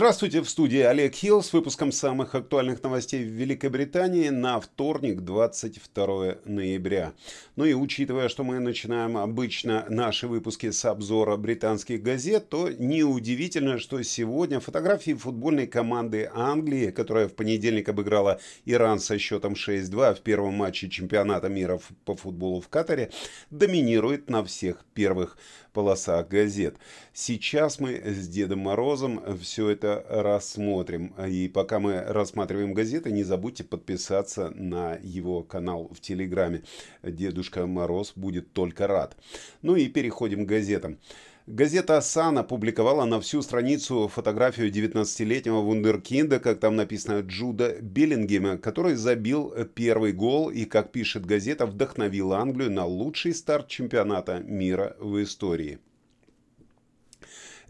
Здравствуйте, в студии Олег Хилл с выпуском самых актуальных новостей в Великобритании на вторник, 22 ноября. Ну и учитывая, что мы начинаем обычно наши выпуски с обзора британских газет, то неудивительно, что сегодня фотографии футбольной команды Англии, которая в понедельник обыграла Иран со счетом 6-2 в первом матче чемпионата мира по футболу в Катаре, доминирует на всех первых полосах газет. Сейчас мы с Дедом Морозом все это рассмотрим. И пока мы рассматриваем газеты, не забудьте подписаться на его канал в Телеграме. Дедушка Мороз будет только рад. Ну и переходим к газетам. Газета «Сан» опубликовала на всю страницу фотографию 19-летнего вундеркинда, как там написано, Джуда Биллингема, который забил первый гол и, как пишет газета, вдохновил Англию на лучший старт чемпионата мира в истории.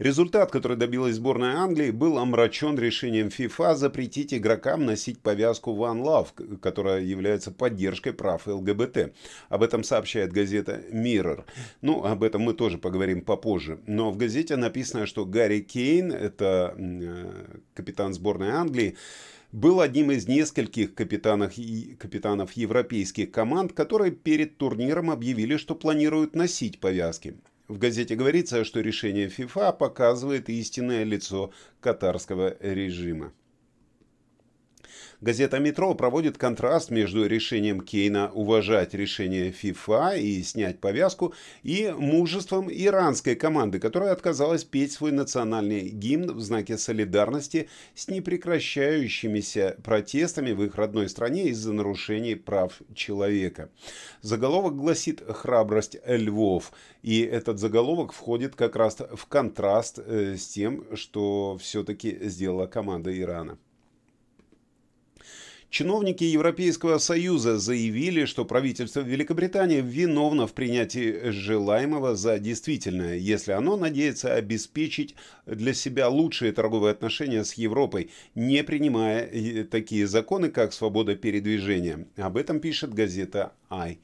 Результат, который добилась сборная Англии, был омрачен решением FIFA запретить игрокам носить повязку One Love, которая является поддержкой прав ЛГБТ. Об этом сообщает газета Mirror. Ну, об этом мы тоже поговорим попозже. Но в газете написано, что Гарри Кейн, это э, капитан сборной Англии, был одним из нескольких капитанов, капитанов европейских команд, которые перед турниром объявили, что планируют носить повязки. В газете говорится, что решение ФИФА показывает истинное лицо катарского режима. Газета «Метро» проводит контраст между решением Кейна уважать решение ФИФА и снять повязку и мужеством иранской команды, которая отказалась петь свой национальный гимн в знаке солидарности с непрекращающимися протестами в их родной стране из-за нарушений прав человека. Заголовок гласит «Храбрость львов», и этот заголовок входит как раз в контраст э, с тем, что все-таки сделала команда Ирана. Чиновники Европейского Союза заявили, что правительство Великобритании виновно в принятии желаемого за действительное, если оно надеется обеспечить для себя лучшие торговые отношения с Европой, не принимая э, такие законы, как свобода передвижения. Об этом пишет газета «Ай».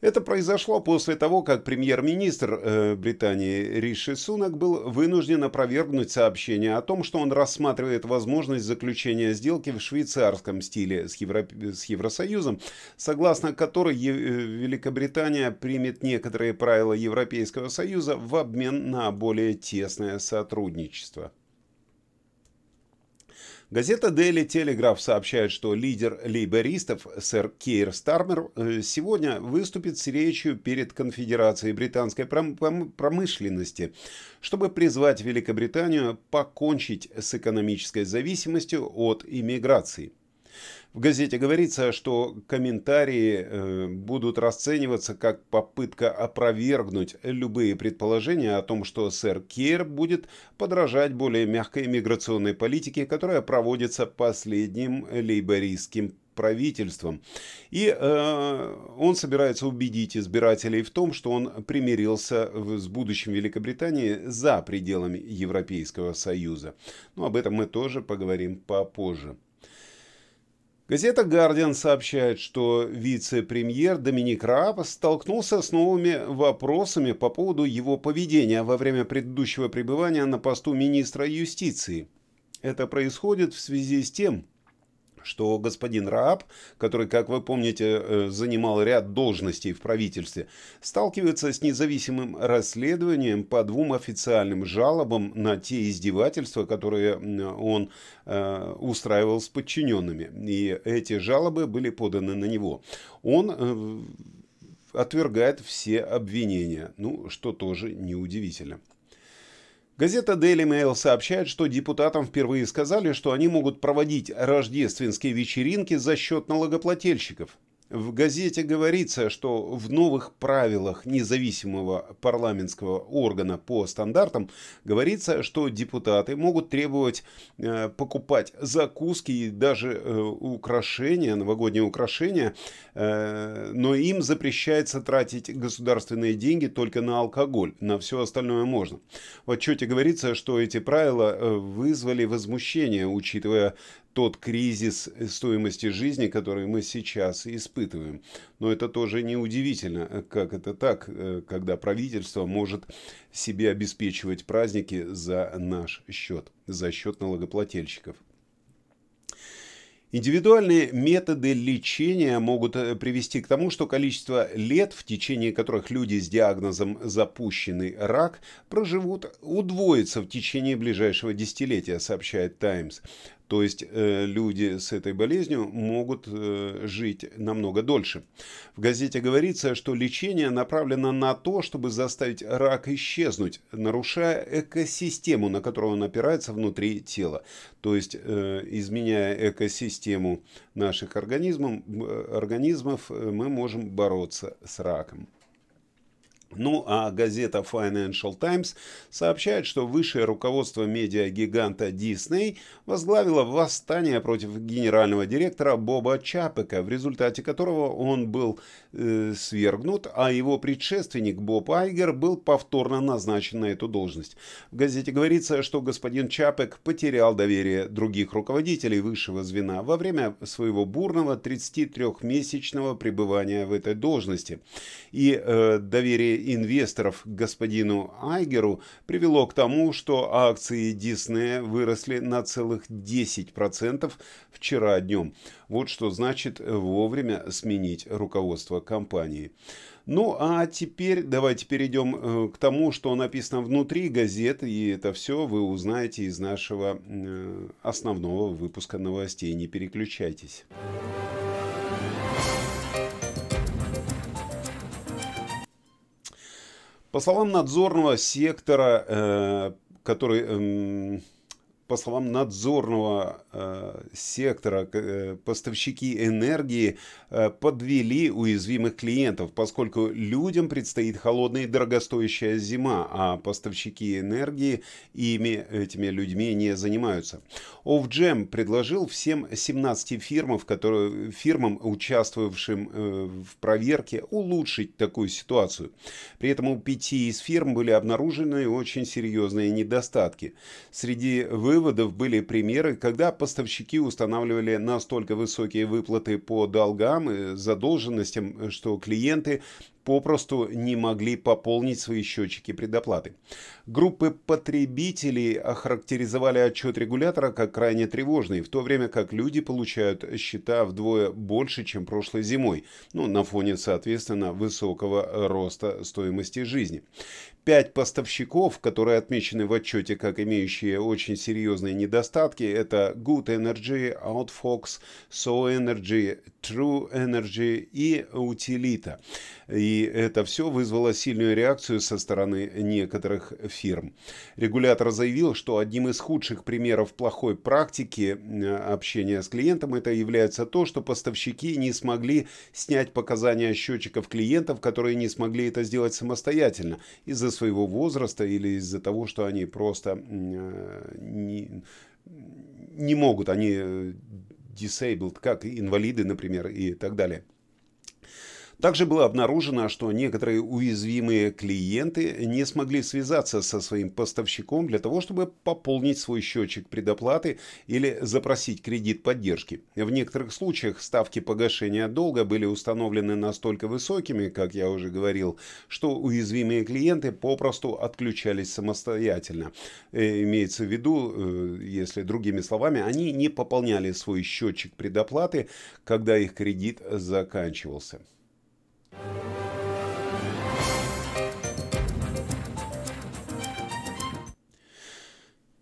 Это произошло после того, как премьер-министр э, Британии Риши Сунак был вынужден опровергнуть сообщение о том, что он рассматривает возможность заключения сделки в швейцарском стиле с, Евро... с Евросоюзом, согласно которой е... Э, Великобритания примет некоторые правила Европейского Союза в обмен на более тесное сотрудничество. Газета Daily Telegraph сообщает, что лидер лейбористов сэр Кейр Стармер э, сегодня выступит с речью перед Конфедерацией британской промышленности, чтобы призвать Великобританию покончить с экономической зависимостью от иммиграции. В газете говорится, что комментарии э, будут расцениваться как попытка опровергнуть любые предположения о том, что сэр Кейр будет подражать более мягкой миграционной политике, которая проводится последним лейбористским правительством. И э, он собирается убедить избирателей в том, что он примирился с будущим Великобритании за пределами Европейского Союза. Но об этом мы тоже поговорим попозже. Газета «Гардиан» сообщает, что вице-премьер Доминик Рааб столкнулся с новыми вопросами по поводу его поведения во время предыдущего пребывания на посту министра юстиции. Это происходит в связи с тем, что господин Рааб, который, как вы помните, э, занимал ряд должностей в правительстве, сталкивается с независимым расследованием по двум официальным жалобам на те издевательства, которые он э, устраивал с подчиненными. И эти жалобы были поданы на него. Он э, отвергает все обвинения, ну, что тоже неудивительно. Газета Daily Mail сообщает, что депутатам впервые сказали, что они могут проводить рождественские вечеринки за счет налогоплательщиков. В газете говорится, что в новых правилах независимого парламентского органа по стандартам говорится, что депутаты могут требовать э, покупать закуски и даже э, украшения, новогодние украшения, э, но им запрещается тратить государственные деньги только на алкоголь, на все остальное можно. В отчете говорится, что эти правила э, вызвали возмущение, учитывая тот кризис стоимости жизни, который мы сейчас испытываем. Но это тоже не удивительно, как это так, э, когда правительство может себе обеспечивать праздники за наш счет, за счет налогоплательщиков. Индивидуальные методы лечения могут э, привести к тому, что количество лет, в течение которых люди с диагнозом запущенный рак проживут, удвоится в течение ближайшего десятилетия, сообщает Times. То есть э, люди с этой болезнью могут э, жить намного дольше. В газете говорится, что лечение направлено на то, чтобы заставить рак исчезнуть, нарушая экосистему, на которую он опирается внутри тела. То есть э, изменяя экосистему наших организмов, организмов, э, мы можем бороться с раком. Ну а газета Financial Times сообщает, что высшее руководство медиагиганта Disney возглавило восстание против генерального директора Боба Чапека, в результате которого он был э, свергнут, а его предшественник Боб Айгер был повторно назначен на эту должность. В газете говорится, что господин Чапек потерял доверие других руководителей высшего звена во время своего бурного 33-месячного пребывания в этой должности. И э, доверие инвесторов господину Айгеру привело к тому, что акции Диснея выросли на целых 10% вчера днем. Вот что значит вовремя сменить руководство компании. Ну а теперь давайте перейдем э, к тому, что написано внутри газеты, и это все вы узнаете из нашего э, основного выпуска новостей. Не переключайтесь. По словам надзорного сектора, э, который эм, по словам надзорного э, сектора, э, поставщики энергии э, подвели уязвимых клиентов, поскольку людям предстоит холодная и дорогостоящая зима, а поставщики энергии ими, этими людьми не занимаются. Ofgem предложил всем 17 фирмам, которые, фирмам, участвовавшим э, в проверке, улучшить такую ситуацию. При этом у пяти из фирм были обнаружены очень серьезные недостатки. Среди выводов выводов были примеры, когда поставщики устанавливали настолько высокие выплаты по долгам и задолженностям, что клиенты попросту не могли пополнить свои счетчики предоплаты. Группы потребителей охарактеризовали отчет регулятора как крайне тревожный, в то время как люди получают счета вдвое больше, чем прошлой зимой, ну, на фоне, соответственно, высокого роста стоимости жизни. Пять поставщиков, которые отмечены в отчете как имеющие очень серьезные недостатки, это Good Energy, Outfox, So Energy, True Energy и Utilita. И это все вызвало сильную реакцию со стороны некоторых фирм. Регулятор заявил, что одним из худших примеров плохой практики общения с клиентом это является то, что поставщики не смогли снять показания счетчиков клиентов, которые не смогли это сделать самостоятельно из-за своего возраста или из-за того, что они просто э, не, не могут, они э, disabled, как инвалиды, например, и так далее. Также было обнаружено, что некоторые уязвимые клиенты не смогли связаться со своим поставщиком для того, чтобы пополнить свой счетчик предоплаты или запросить кредит поддержки. В некоторых случаях ставки погашения долга были установлены настолько высокими, как я уже говорил, что уязвимые клиенты попросту отключались самостоятельно. Э, имеется в виду, э, если другими словами, они не пополняли свой счетчик предоплаты, когда их кредит заканчивался.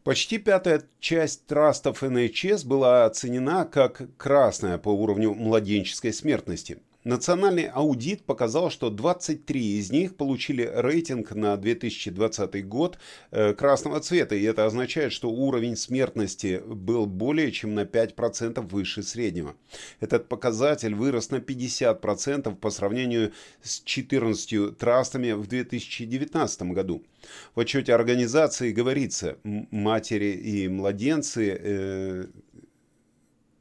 Почти пятая часть трастов НХС была оценена как красная по уровню младенческой смертности. Национальный аудит показал, что 23 из них получили рейтинг на 2020 год э, красного цвета, и это означает, что уровень смертности был более чем на 5% выше среднего. Этот показатель вырос на 50% по сравнению с 14 трастами в 2019 году. В отчете организации говорится, матери и младенцы э,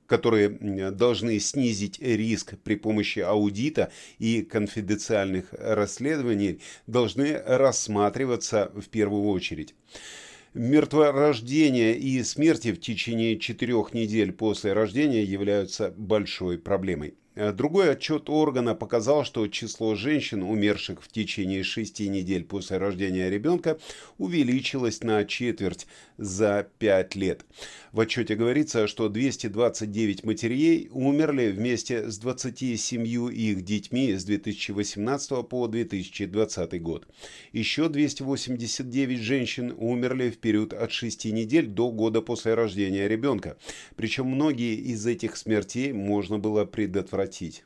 которые должны снизить риск при помощи аудита и конфиденциальных расследований, должны рассматриваться в первую очередь. Мертворождение и смерти в течение четырех недель после рождения являются большой проблемой. Э, другой отчет органа показал, что число женщин, умерших в течение шести недель после рождения ребенка, увеличилось на четверть за пять лет. В отчете говорится, что 229 матерей умерли вместе с 27 их детьми с 2018 по 2020 год. Еще 289 женщин умерли в период от 6 недель до года после рождения ребенка. Причем многие из этих смертей можно было предотвратить прекратить.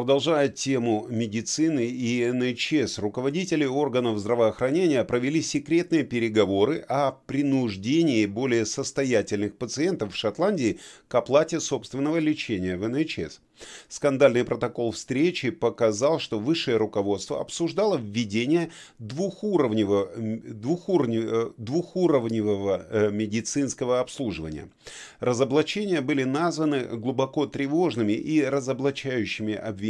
Продолжая тему медицины и НХС, руководители органов здравоохранения провели секретные переговоры о принуждении более состоятельных пациентов в Шотландии к оплате собственного лечения в НХС. Скандальный протокол встречи показал, что высшее руководство обсуждало введение двухуровневого, двухуровневого, двухуровневого э, медицинского обслуживания. Разоблачения были названы глубоко тревожными и разоблачающими обвинениями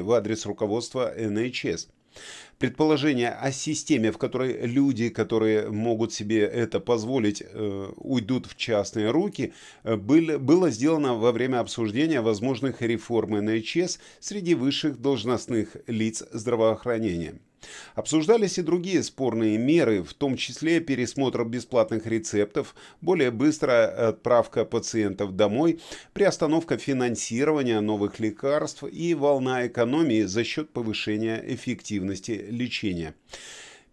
в адрес руководства НХС. Предположение о системе, в которой люди, которые могут себе это позволить, э, уйдут в частные руки, э, было сделано во время обсуждения возможных реформ НХС среди высших должностных лиц здравоохранения. Обсуждались и другие спорные меры, в том числе пересмотр бесплатных рецептов, более быстрая отправка пациентов домой, приостановка финансирования новых лекарств и волна экономии за счет повышения эффективности лечения.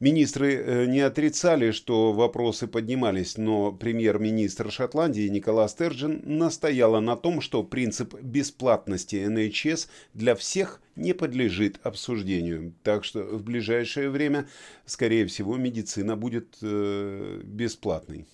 Министры э, не отрицали, что вопросы поднимались, но премьер-министр Шотландии Никола Стерджин настояла на том, что принцип бесплатности НХС для всех не подлежит обсуждению. Так что в ближайшее время, скорее всего, медицина будет э, бесплатной.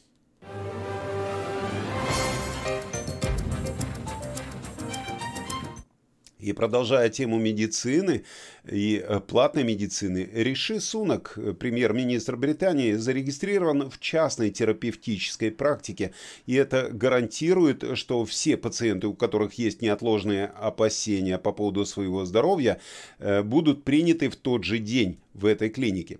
И продолжая тему медицины и э, платной медицины, Риши Сунак, э, премьер-министр Британии, зарегистрирован в частной терапевтической практике. И это гарантирует, что все пациенты, у которых есть неотложные опасения по поводу своего здоровья, э, будут приняты в тот же день в этой клинике.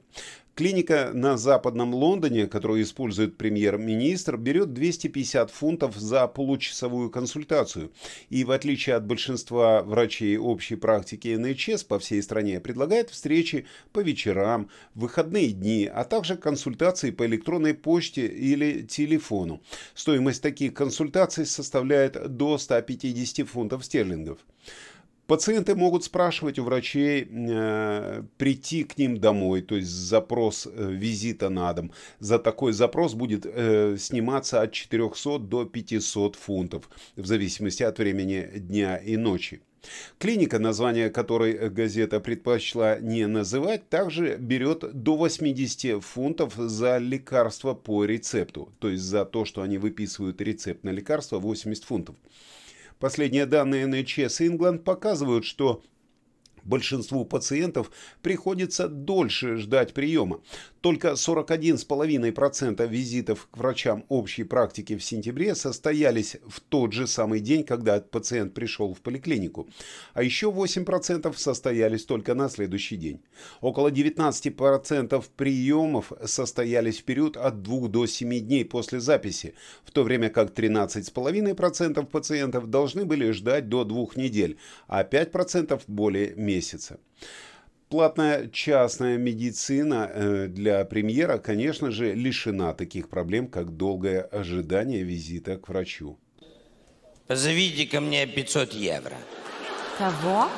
Клиника на западном Лондоне, которую использует премьер-министр, берет 250 фунтов за получасовую консультацию. И в отличие от большинства врачей общей практики НХС по всей стране, предлагает встречи по вечерам, выходные дни, а также консультации по электронной почте или телефону. Стоимость таких консультаций составляет до 150 фунтов стерлингов. Пациенты могут спрашивать у врачей э, прийти к ним домой, то есть запрос э, визита на дом. За такой запрос будет э, сниматься от 400 до 500 фунтов, в зависимости от времени дня и ночи. Клиника, название которой газета предпочла не называть, также берет до 80 фунтов за лекарство по рецепту, то есть за то, что они выписывают рецепт на лекарство 80 фунтов. Последние данные NHS England показывают, что большинству пациентов приходится дольше ждать приема. Только 41,5% визитов к врачам общей практики в сентябре состоялись в тот же самый день, когда пациент пришел в поликлинику. А еще 8% состоялись только на следующий день. Около 19% приемов состоялись в период от 2 до 7 дней после записи, в то время как 13,5% пациентов должны были ждать до 2 недель, а 5% более месяца. Платная частная медицина э, для премьера, конечно же, лишена таких проблем, как долгое ожидание визита к врачу. Позовите ко мне 500 евро. Кого?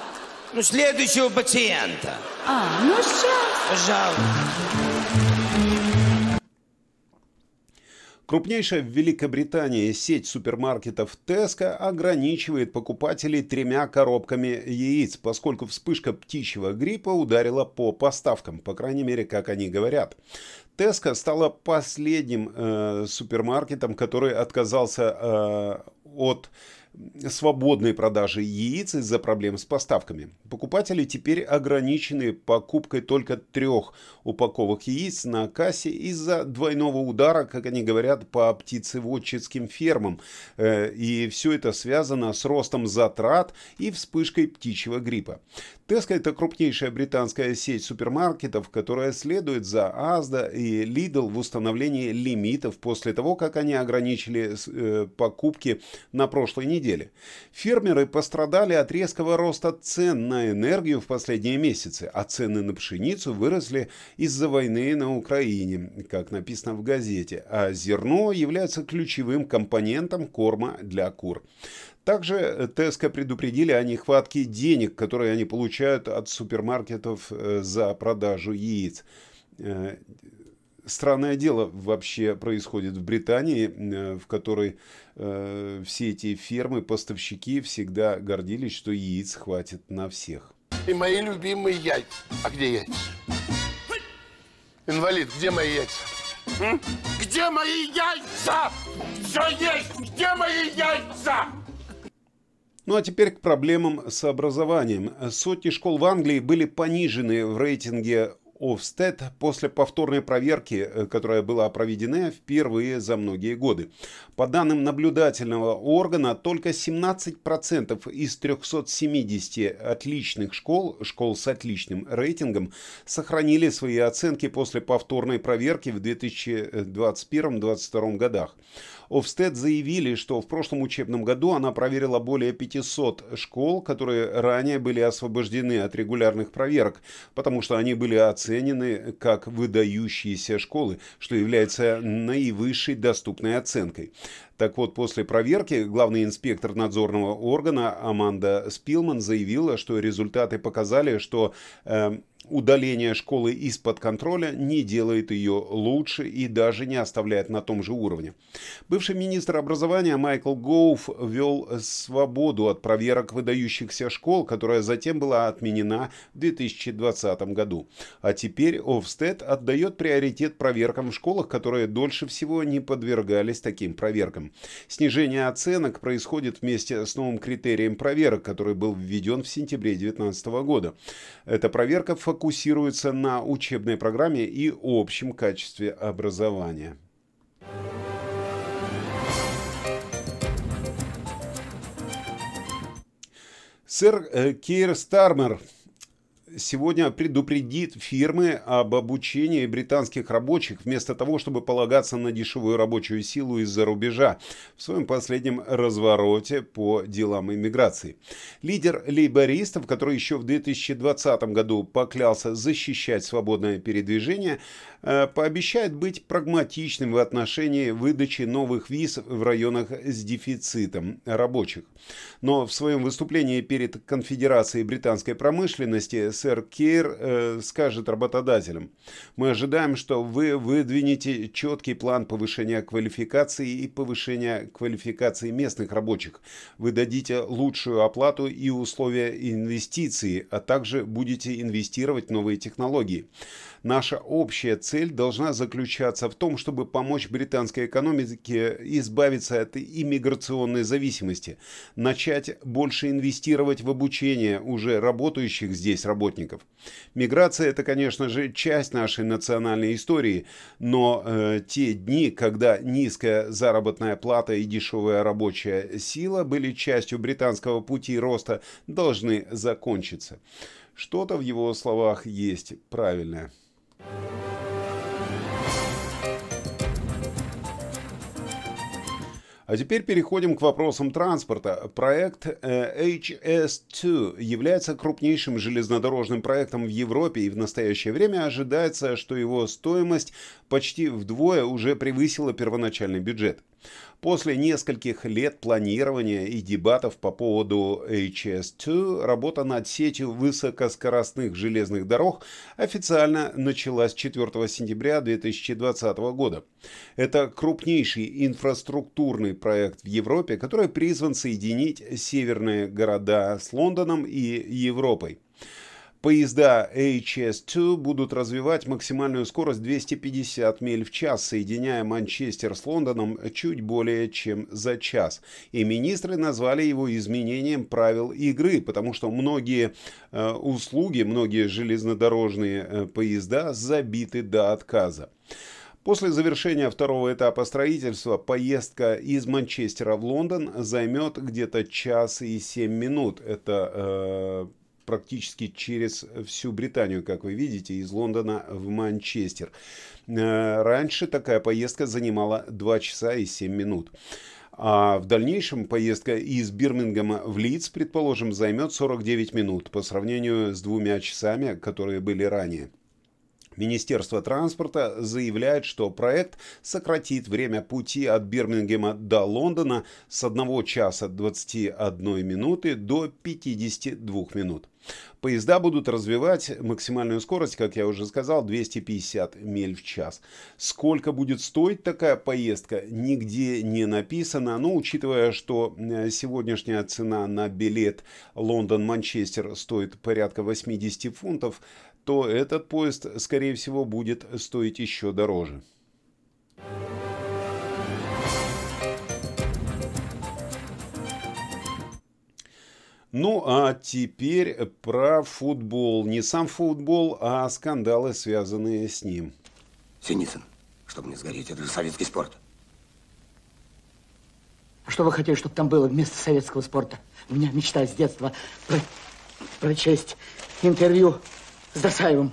Ну, следующего пациента. А, ну сейчас. Пожалуйста. Крупнейшая в Великобритании сеть супермаркетов Tesco ограничивает покупателей тремя коробками яиц, поскольку вспышка птичьего гриппа ударила по поставкам, по крайней мере, как они говорят. Tesco стала последним э, супермаркетом, который отказался э, от свободной продажи яиц из-за проблем с поставками. Покупатели теперь ограничены покупкой только трех упаковок яиц на кассе из-за двойного удара, как они говорят, по птицеводческим фермам. Э, и все это связано с ростом затрат и вспышкой птичьего гриппа. Теска – это крупнейшая британская сеть супермаркетов, которая следует за Asda и Lidl в установлении лимитов после того, как они ограничили э, покупки на прошлой неделе. Фермеры пострадали от резкого роста цен на энергию в последние месяцы, а цены на пшеницу выросли из-за войны на Украине, как написано в газете, а зерно является ключевым компонентом корма для кур. Также Теска предупредили о нехватке денег, которые они получают от супермаркетов э, за продажу яиц. Э, странное дело вообще происходит в Британии, э, в которой все эти фермы, поставщики всегда гордились, что яиц хватит на всех. И мои любимые яйца. А где яйца? Инвалид, где мои яйца? М? Где мои яйца? Все есть! Где мои яйца? Ну а теперь к проблемам с образованием. Сотни школ в Англии были понижены в рейтинге Ofsted после повторной проверки, э, которая была проведена впервые за многие годы. По данным наблюдательного органа, только 17% из 370 отличных школ, школ с отличным рейтингом, сохранили свои оценки после повторной проверки в 2021-2022 годах. Ofsted заявили, что в прошлом учебном году она проверила более 500 школ, которые ранее были освобождены от регулярных проверок, потому что они были оценены как выдающиеся школы, что является наивысшей доступной оценкой. Так вот, после проверки главный инспектор надзорного органа Аманда Спилман заявила, что результаты показали, что э, удаление школы из-под контроля не делает ее лучше и даже не оставляет на том же уровне. Бывший министр образования Майкл Гоуф ввел свободу от проверок выдающихся школ, которая затем была отменена в 2020 году. А теперь Овстед отдает приоритет проверкам в школах, которые дольше всего не подвергались таким проверкам. Снижение оценок происходит вместе с новым критерием проверок, который был введен в сентябре 2019 года. Эта проверка фокусируется на учебной программе и общем качестве образования. Сэр э, Кейр Стармер сегодня предупредит фирмы об обучении британских рабочих вместо того, чтобы полагаться на дешевую рабочую силу из-за рубежа в своем последнем развороте по делам иммиграции. Лидер лейбористов, который еще в 2020 году поклялся защищать свободное передвижение, Э, пообещает быть прагматичным в отношении выдачи новых виз в районах с дефицитом рабочих. Но в своем выступлении перед Конфедерацией британской промышленности сэр Кейр э, скажет работодателям, мы ожидаем, что вы выдвинете четкий план повышения квалификации и повышения квалификации местных рабочих. Вы дадите лучшую оплату и условия инвестиций, а также будете инвестировать в новые технологии. Наша общая цель должна заключаться в том, чтобы помочь британской экономике избавиться от иммиграционной зависимости, начать больше инвестировать в обучение уже работающих здесь работников. Миграция – это, конечно же, часть нашей национальной истории, но э, те дни, когда низкая заработная плата и дешевая рабочая сила были частью британского пути роста, должны закончиться. Что-то в его словах есть правильное. А теперь переходим к вопросам транспорта. Проект HS2 э, является крупнейшим железнодорожным проектом в Европе и в настоящее время ожидается, что его стоимость почти вдвое уже превысила первоначальный бюджет. После нескольких лет планирования и дебатов по поводу HS2, работа над сетью высокоскоростных железных дорог официально началась 4 сентября 2020 года. Это крупнейший инфраструктурный проект в Европе, который призван соединить северные города с Лондоном и Европой. Поезда HS2 будут развивать максимальную скорость 250 миль в час, соединяя Манчестер с Лондоном чуть более чем за час. И министры назвали его изменением правил игры, потому что многие э, услуги, многие железнодорожные э, поезда забиты до отказа. После завершения второго этапа строительства поездка из Манчестера в Лондон займет где-то час и семь минут. Это э, практически через всю Британию, как вы видите, из Лондона в Манчестер. Э, раньше такая поездка занимала 2 часа и 7 минут. А в дальнейшем поездка из Бирмингема в Лидс, предположим, займет 49 минут по сравнению с двумя часами, которые были ранее. Министерство транспорта заявляет, что проект сократит время пути от Бирмингема до Лондона с 1 часа 21 минуты до 52 минут. Поезда будут развивать максимальную скорость, как я уже сказал, 250 миль в час. Сколько будет стоить такая поездка, нигде не написано. Но учитывая, что э, сегодняшняя цена на билет Лондон-Манчестер стоит порядка 80 фунтов, то этот поезд, скорее всего, будет стоить еще дороже. Ну а теперь про футбол. Не сам футбол, а скандалы, связанные с ним. Синицын, чтобы не сгореть, это же советский спорт. А что вы хотели, чтобы там было вместо советского спорта? У меня мечта с детства про прочесть интервью с Досаевым.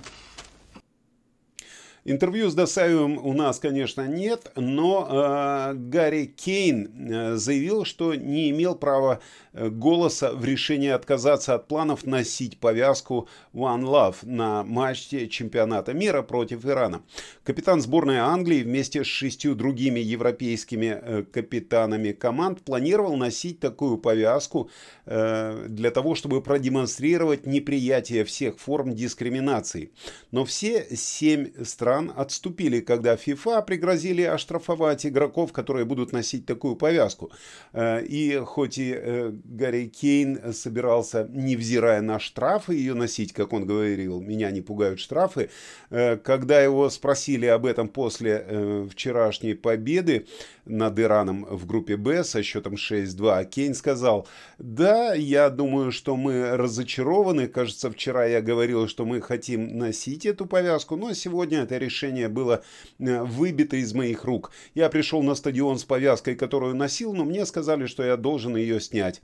Интервью с Досаевым у нас, конечно, нет, но э, Гарри Кейн э, заявил, что не имел права э, голоса в решении отказаться от планов носить повязку One Love на матче чемпионата мира против Ирана. Капитан сборной Англии вместе с шестью другими европейскими э, капитанами команд планировал носить такую повязку э, для того, чтобы продемонстрировать неприятие всех форм дискриминации. Но все семь стран стран отступили, когда FIFA пригрозили оштрафовать игроков, которые будут носить такую повязку. Э, и хоть и э, Гарри Кейн собирался, невзирая на штрафы, ее носить, как он говорил, меня не пугают штрафы, э, когда его спросили об этом после вчерашней победы, над Ираном в группе Б со счетом 6-2. Кейн сказал, да, я думаю, что мы разочарованы. Кажется, вчера я говорил, что мы хотим носить эту повязку, но сегодня это решение было э, выбито из моих рук. Я пришел на стадион с повязкой, которую носил, но мне сказали, что я должен ее снять.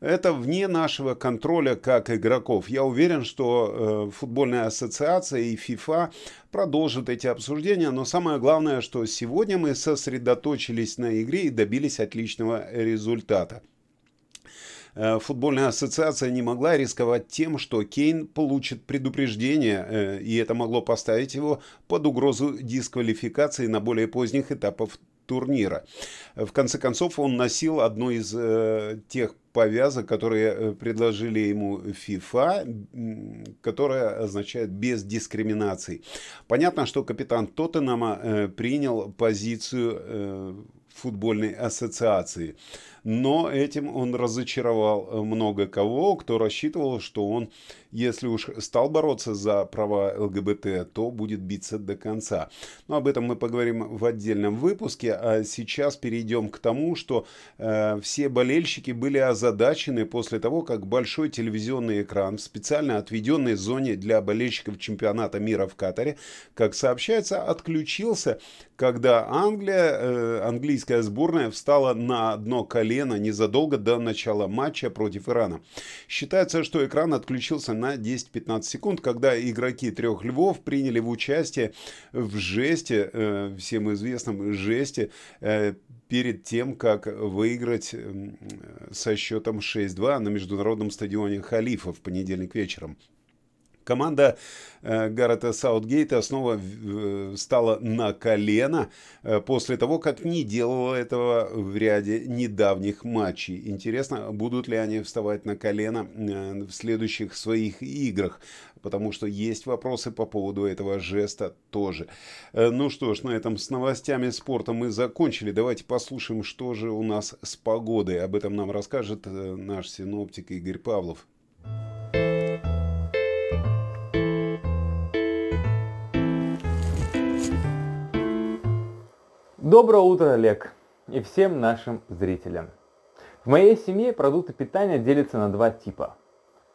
Это вне нашего контроля как игроков. Я уверен, что э, футбольная ассоциация и FIFA продолжат эти обсуждения, но самое главное, что сегодня мы сосредоточились на игре и добились отличного результата. Э, футбольная ассоциация не могла рисковать тем, что Кейн получит предупреждение, э, и это могло поставить его под угрозу дисквалификации на более поздних этапах турнира. В конце концов, он носил одну из э, тех повязок, которые э, предложили ему FIFA, которая означает без дискриминаций. Понятно, что капитан Тоттенама э, принял позицию э, футбольной ассоциации. Но этим он разочаровал много кого, кто рассчитывал, что он если уж стал бороться за права ЛГБТ, то будет биться до конца. Но об этом мы поговорим в отдельном выпуске, а сейчас перейдем к тому, что э, все болельщики были озадачены после того, как большой телевизионный экран в специально отведенной зоне для болельщиков чемпионата мира в Катаре, как сообщается, отключился, когда Англия, э, английская сборная встала на одно колено незадолго до начала матча против Ирана. Считается, что экран отключился на 10-15 секунд, когда игроки трех львов приняли в участие в жесте, э, всем известном жесте, э, перед тем, как выиграть со счетом 6-2 на международном стадионе Халифа в понедельник вечером. Команда э, Гаррета Саутгейта снова э, стала на колено э, после того, как не делала этого в ряде недавних матчей. Интересно, будут ли они вставать на колено в следующих своих играх, потому что есть вопросы по поводу этого жеста тоже. Ну что ж, на этом с новостями спорта мы закончили. Давайте послушаем, что же у нас с погодой. Об этом нам расскажет наш синоптик Игорь Павлов. Доброе утро, Олег, и всем нашим зрителям. В моей семье продукты питания делятся на два типа.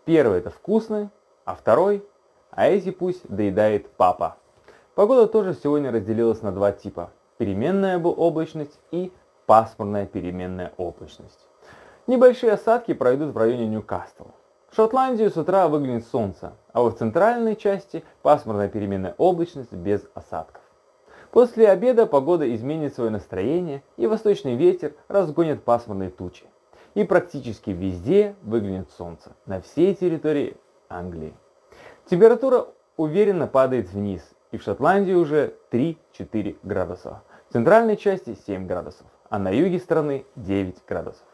Первый это вкусный, а второй, а эти пусть доедает папа. Погода тоже сегодня разделилась на два типа. Переменная облачность и пасмурная переменная облачность. Небольшие осадки пройдут в районе Ньюкасл. В Шотландию с утра выглянет солнце, а в центральной части пасмурная переменная облачность без осадков. После обеда погода изменит свое настроение и восточный ветер разгонит пасмурные тучи. И практически везде выглянет солнце, на всей территории Англии. Температура уверенно падает вниз, и в Шотландии уже 3-4 градуса. В центральной части 7 градусов, а на юге страны 9 градусов.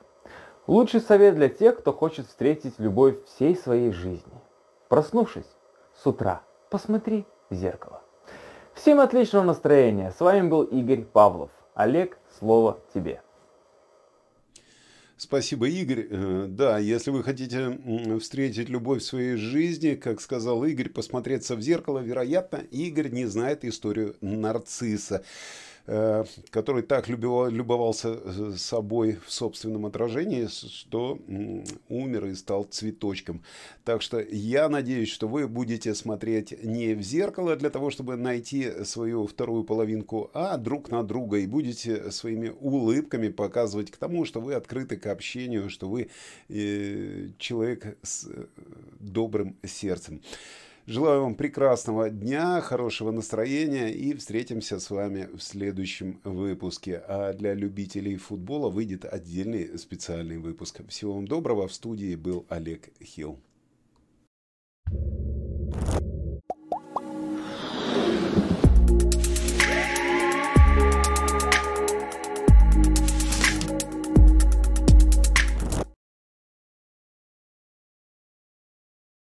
Лучший совет для тех, кто хочет встретить любовь всей своей жизни. Проснувшись с утра, посмотри в зеркало. Всем отличного настроения. С вами был Игорь Павлов. Олег, слово тебе. Спасибо, Игорь. Э, да, если вы хотите встретить любовь в своей жизни, как сказал Игорь, посмотреться в зеркало, вероятно, Игорь не знает историю нарцисса. Э, который так любовался э, собой в собственном отражении, что умер и стал цветочком. Так что я надеюсь, что вы будете смотреть не в зеркало для того, чтобы найти свою вторую половинку, а друг на друга и будете своими улыбками показывать к тому, что вы открыты к общению, что вы э, человек с добрым сердцем. Желаю вам прекрасного дня, хорошего настроения и встретимся с вами в следующем выпуске. А для любителей футбола выйдет отдельный специальный выпуск. Всего вам доброго. В студии был Олег Хилл.